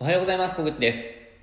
おはようございます。小口で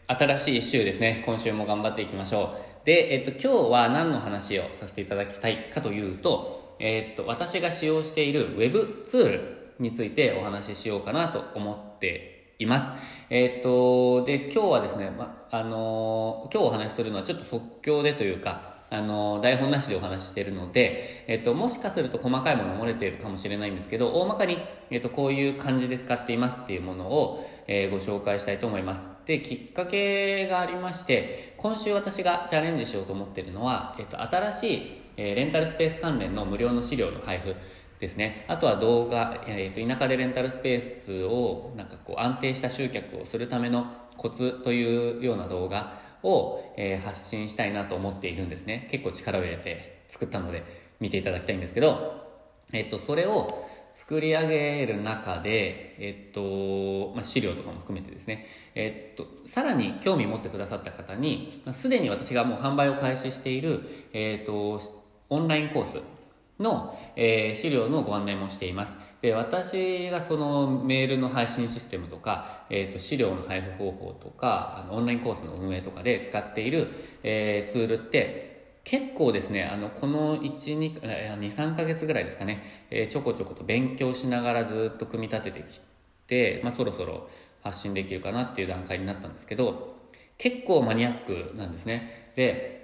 す。新しい週ですね。今週も頑張っていきましょう。で、えっと、今日は何の話をさせていただきたいかというと、えっと、私が使用している Web ツールについてお話ししようかなと思っています。えっと、で、今日はですね、ま、あの今日お話しするのはちょっと即興でというか、あの、台本なしでお話ししているので、えっと、もしかすると細かいもの漏れているかもしれないんですけど、大まかに、えっと、こういう感じで使っていますっていうものを、えー、ご紹介したいと思います。で、きっかけがありまして、今週私がチャレンジしようと思っているのは、えっと、新しい、えー、レンタルスペース関連の無料の資料の配布ですね。あとは動画、えっと、田舎でレンタルスペースを、なんかこう、安定した集客をするためのコツというような動画を、えー、発信したいなと思っているんですね。結構力を入れて作ったので見ていただきたいんですけど、えっと、それを作り上げる中で、えっと、まあ、資料とかも含めてですね、えっと、さらに興味持ってくださった方に、す、で、に私がもう販売を開始している、えっと、オンラインコースの、えー、資料のご案内もしています。で、私がそのメールの配信システムとか、えっ、ー、と、資料の配布方法とか、あの、オンラインコースの運営とかで使っている、えー、ツールって、結構ですね、あの、この1、2、2、3ヶ月ぐらいですかね、えー、ちょこちょこと勉強しながらずっと組み立ててきて、まあ、そろそろ発信できるかなっていう段階になったんですけど、結構マニアックなんですね。で、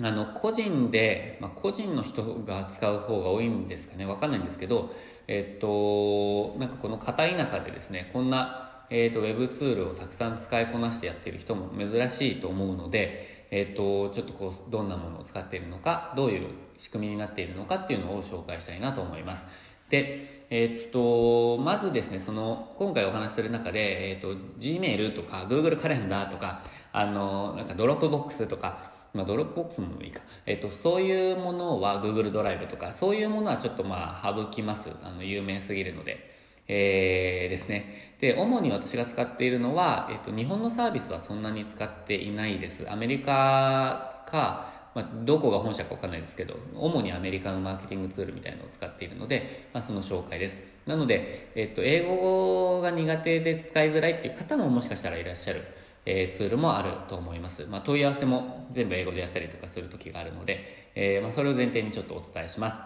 あの、個人で、まあ、個人の人が使う方が多いんですかね、わかんないんですけど、えっと、なんかこの片田舎でですね、こんな、えっと、ウェブツールをたくさん使いこなしてやっている人も珍しいと思うので、えっと、ちょっとこう、どんなものを使っているのか、どういう仕組みになっているのかっていうのを紹介したいなと思います。で、えっと、まずですね、その、今回お話しする中で、えっと、Gmail とか Google カレンダーとか、あの、なんか Dropbox とか、まあ、 Dropbox もいいか。えっと、そういうものは Google ドライブとか、そういうものはちょっとまあ、省きます。あの、有名すぎるので。えー、ですね。で、主に私が使っているのは、えっと、日本のサービスはそんなに使っていないです。アメリカか、まあ、どこが本社かわかんないですけど、主にアメリカのマーケティングツールみたいなのを使っているので、まあ、その紹介です。なので、えっと、英語が苦手で使いづらいっていう方ももしかしたらいらっしゃる。え、ツールもあると思います。まあ、問い合わせも全部英語でやったりとかする時があるので、え、まあ、それを前提にちょっとお伝えします。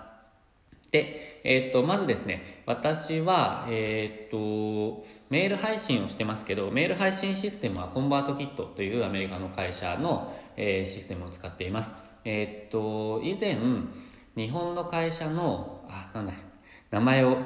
で、えっ、と、まずですね、私は、えっ、と、メール配信をしてますけど、メール配信システムはコンバートキットというアメリカの会社の、えシステムを使っています。えっ、と、以前、日本の会社の、あ、なんだ、名前を、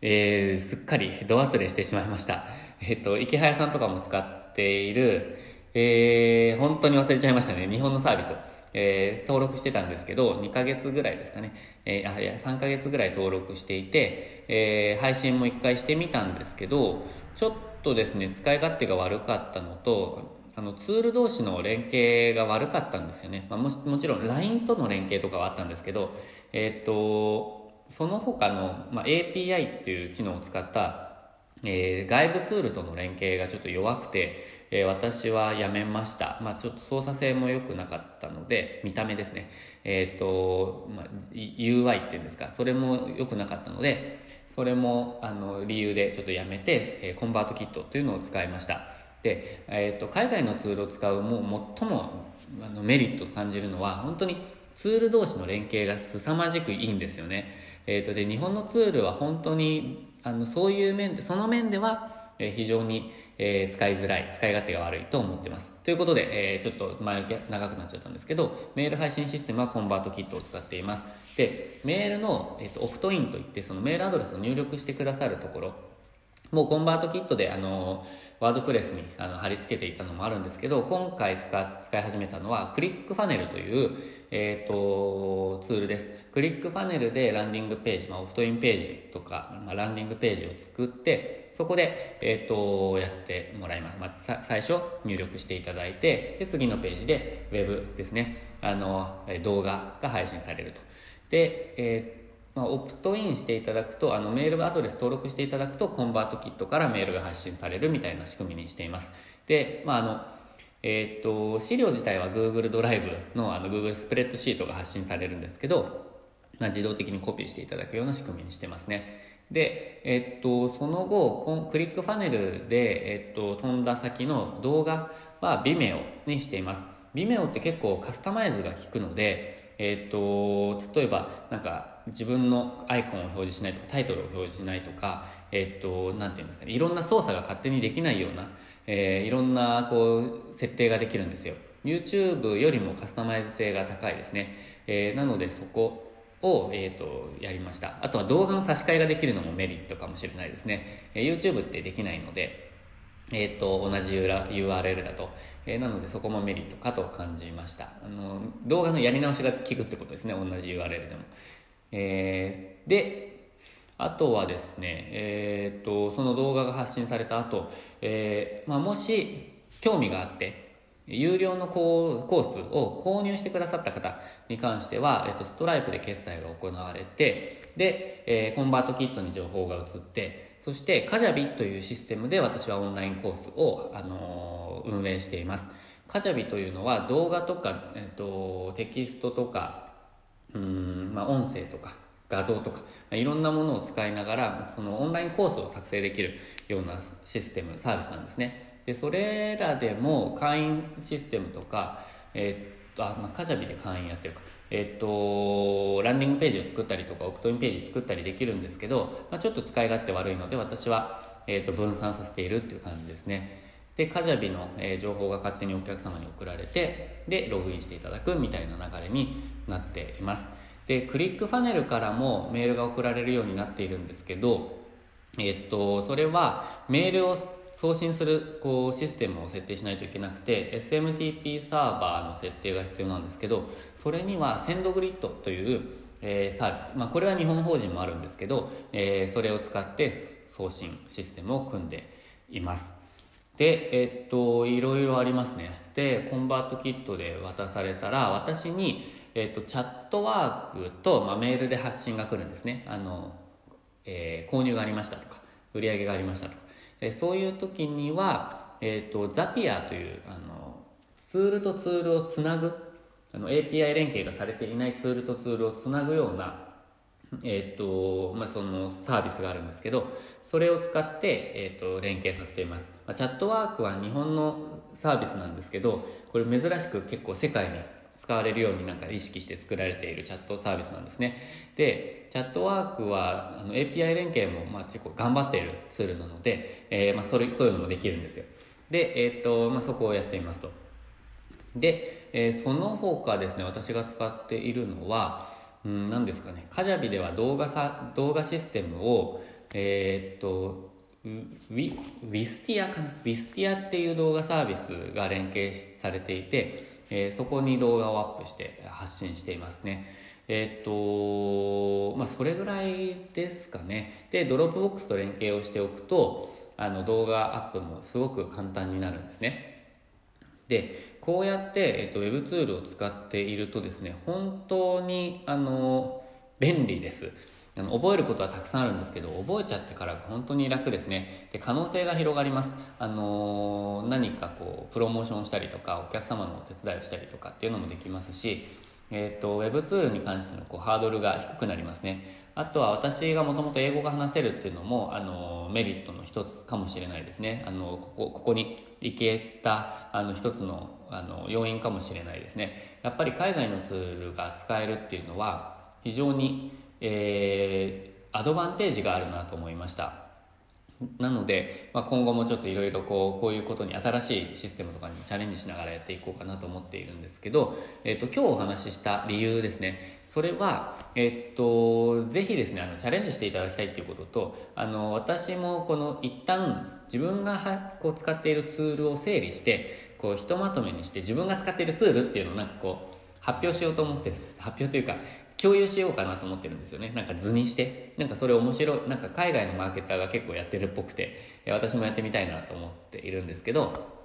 えー、すっかりど忘れしてしまいました。えっ、と、池早さんとかも使っている、えー、本当に忘れちゃいましたね。日本のサービス。えー、登録してたんですけど、2ヶ月ぐらいですかね。えー、あ、いや、3ヶ月ぐらい登録していて、えー、配信も1回してみたんですけど、ちょっとですね、使い勝手が悪かったのと、あの、ツール同士の連携が悪かったんですよね。まあ、ももちろん LINE との連携とかはあったんですけど、えっ、と、その他の、まあ、API っていう機能を使ったえー、外部ツールとの連携がちょっと弱くて、えー、私はやめました。まあちょっと操作性も良くなかったので、見た目ですね。えっ、ー、と、まあ、UI っていうんですか、それも良くなかったので、それもあの理由でちょっとやめて、えー、コンバートキットというのを使いました。で、えっ、と、海外のツールを使うもう最もあのメリットを感じるのは、本当にツール同士の連携が凄まじくいいんですよね。えっ、と、で、日本のツールは本当にあのそういう面でその面では、え、非常に、え、使いづらい使い勝手が悪いと思ってます。ということで、え、ちょっと前置き長くなっちゃったんですけどメール配信システムはコンバートキットを使っています。でメールの、えーと、オフトインといってそのメールアドレスを入力してくださるところもうコンバートキットであのワードプレスにあの貼り付けていたのもあるんですけど今回使使い始めたのはクリックファネルという、えーと、ツールです。クリックファネルでランディングページ、まあ、オフトインページとか、まあ、ランディングページを作ってそこで、えーと、やってもらいます、まず最初入力していただいてで次のページでウェブですね。あの動画が配信されると。で、えーまあ、オプトインしていただくとあのメールアドレス登録していただくとコンバートキットからメールが発信されるみたいな仕組みにしていますで、まああのえー、っと資料自体は Google ドライブのあの Google スプレッドシートが発信されるんですけど、まあ、自動的にコピーしていただくような仕組みにしてますねで、えっと、その後、クリックファネルで、えっと、飛んだ先の動画は Vimeo にしています。Vimeo って結構カスタマイズが効くので、えっと、例えば、なんか、自分のアイコンを表示しないとか、タイトルを表示しないとか、えっと、なんていうんですかね、いろんな操作が勝手にできないような、えー、いろんな、こう、設定ができるんですよ。YouTube よりもカスタマイズ性が高いですね。えー、なので、そこを、えーと、やりましたあとは動画の差し替えができるのもメリットかもしれないですね、えー、YouTube ってできないので、えーと、同じ URL だと、えー、なのでそこもメリットかと感じました。あの動画のやり直しが効くってことですね。同じ URL でも、えー、であとはですね、えーと、その動画が発信された後、えーまあ、もし興味があって有料のコースを購入してくださった方に関しては、えっと、ストライプで決済が行われて、で、えー、コンバートキットに情報が移って、そして、カジャビというシステムで私はオンラインコースを、あのー、運営しています。カジャビというのは動画とか、えっと、テキストとか、うん、まあ、音声とか、画像とかま、いろんなものを使いながら、そのオンラインコースを作成できるようなシステム、サービスなんですね。でそれらでも会員システムとか、えー、っあ、まあ、カジャビで会員やってるかえっと、ランディングページを作ったりとか、オプトインページ作ったりできるんですけど、まあ、ちょっと使い勝手悪いので、私は、えっと、分散させているっていう感じですね。で、カジャビの、えー、情報が勝手にお客様に送られて、で、ログインしていただくみたいな流れになっています。で、クリックファネルからもメールが送られるようになっているんですけど、えっと、それはメールを送信するこうシステムを設定しないといけなくて SMTP サーバーの設定が必要なんですけどそれにはセンドグリッドという、えー、サービス、まあ、これは日本法人もあるんですけど、えー、それを使って送信システムを組んでいます。でえー、っといろいろありますね。でコンバートキットで渡されたら私に、えー、っとチャットワークと、まあ、メールで発信が来るんですね。あの、え、購入がありましたとか売り上げがありましたとか。えそういう時には、えーと、ザピアというあのツールとツールをつなぐあの API 連携がされていないツールとツールをつなぐような、えーとまあ、そのサービスがあるんですけどそれを使って、えーと、連携させています、まあ、チャットワークは日本のサービスなんですけどこれ珍しく結構世界に使われるようになんか意識して作られているチャットサービスなんですね。でチャットワークはあの API 連携もまあ結構頑張っているツールなので、えー、まあそれそういうのもできるんですよ。で、えー、っとまあ、そこをやってみますと。で、えー、その他ですね私が使っているのはうん、何ですかね。カジャビでは動画さ動画システムをえ、っとウィウィスティアかな？ウィスティアっていう動画サービスが連携されていてえー、そこに動画をアップして発信していますね。えー、っと、まあ、それぐらいですかね。で、 Dropbox と連携をしておくと、あの動画アップもすごく簡単になるんですね。で、こうやって、えっと、ウェブツールを使っているとですね、本当に、あの、便利です。あの覚えることはたくさんあるんですけど覚えちゃってから本当に楽ですね。で可能性が広がります。あのー、何かこうプロモーションしたりとかお客様のお手伝いをしたりとかっていうのもできますしえーと、ウェブツールに関してのこうハードルが低くなりますね。あとは私がもともと英語が話せるっていうのもあのメリットの一つかもしれないですね。あのここここに行けたあの一つのあの要因かもしれないですね。やっぱり海外のツールが使えるっていうのは非常にえー、アドバンテージがあるなと思いました。なので、まあ、今後もちょっといろいろこうこういうことに新しいシステムとかにチャレンジしながらやっていこうかなと思っているんですけど、えーと、今日お話しした理由ですね。それは、えっ、と、ぜひですねあのチャレンジしていただきたいということとあの私もこの一旦自分がはこう使っているツールを整理してこうひとまとめにして自分が使っているツールっていうのをなんかこう発表しようと思ってる。発表というか共有しようかなと思ってるんですよね。なんか図にして。なんかそれ面白い。なんか海外のマーケターが結構やってるっぽくて。私もやってみたいなと思っているんですけど。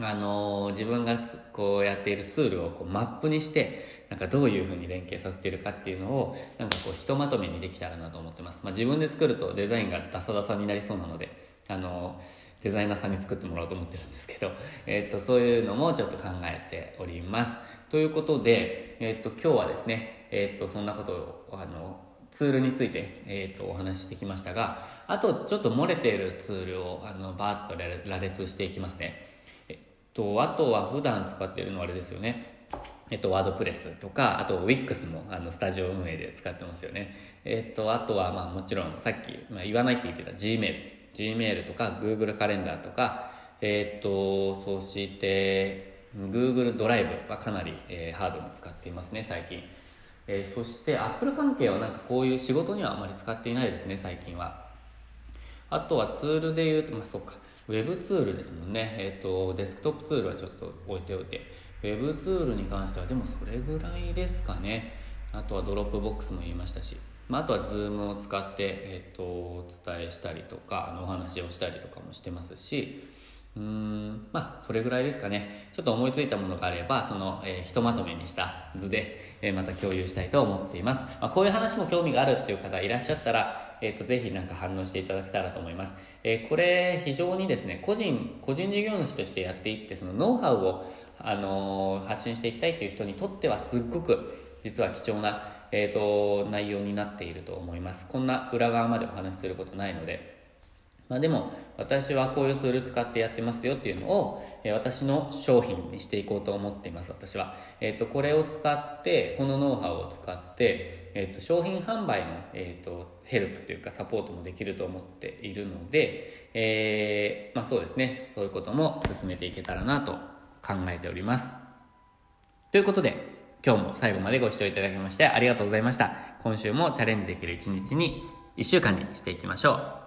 あのー、自分がこうやっているツールをこうマップにしてなんかどういうふうに連携させているかっていうのをなんかこうひとまとめにできたらなと思ってます、まあ、自分で作るとデザインがダサダサになりそうなのであのー、デザイナーさんに作ってもらおうと思ってるんですけど、えー、っとそういうのもちょっと考えております。ということで、え、っと今日はですねえー、っとそんなことをあのツールについて、えー、とお話ししてきましたがあとちょっと漏れているツールをあのバーッと羅列していきますねえっとあとは普段使っているのはあれですよねえっと、ワードプレスとか、あと Wix もあのスタジオ運営で使ってますよね。えっと、あとはまあもちろんさっき、まあ、言わないって言ってた Gmail。Gmail とか Google カレンダーとか、えっと、そして Google ドライブはかなり、えー、ハードに使っていますね、最近。えー、そして Apple 関係はなんかこういう仕事にはあまり使っていないですね、最近は。あとはツールで言うと、まあ、そっか、Web ツールですもんね。えっ、と、デスクトップツールはちょっと置いておいて。Web ツールに関してはでもそれぐらいですかねあとは Dropbox も言いましたし、まあ、あとは Zoom を使って、えーと、お伝えしたりとかあのお話をしたりとかもしてますしうん。まあそれぐらいですかね。ちょっと思いついたものがあればその、えー、ひとまとめにした図で、えー、また共有したいと思っています、まあ、こういう話も興味があるっていう方いらっしゃったら、えーと、ぜひなんか反応していただけたらと思います、えー、これ非常にですね個人個人事業主としてやっていってそのノウハウをあのー、発信していきたいという人にとってはすっごく実は貴重な、えーと、内容になっていると思います。こんな裏側までお話しすることないので。まあ、でも私はこういうツール使ってやってますよっていうのを、えー、私の商品にしていこうと思っています私は、えーと、これを使ってこのノウハウを使って、えーと、商品販売の、えーとヘルプというかサポートもできると思っているので、えー、まあ、そうですねそういうことも進めていけたらなと考えております。ということで、今日も最後までご視聴いただきましてありがとうございました。今週もチャレンジできる一日に、一週間にしていきましょう。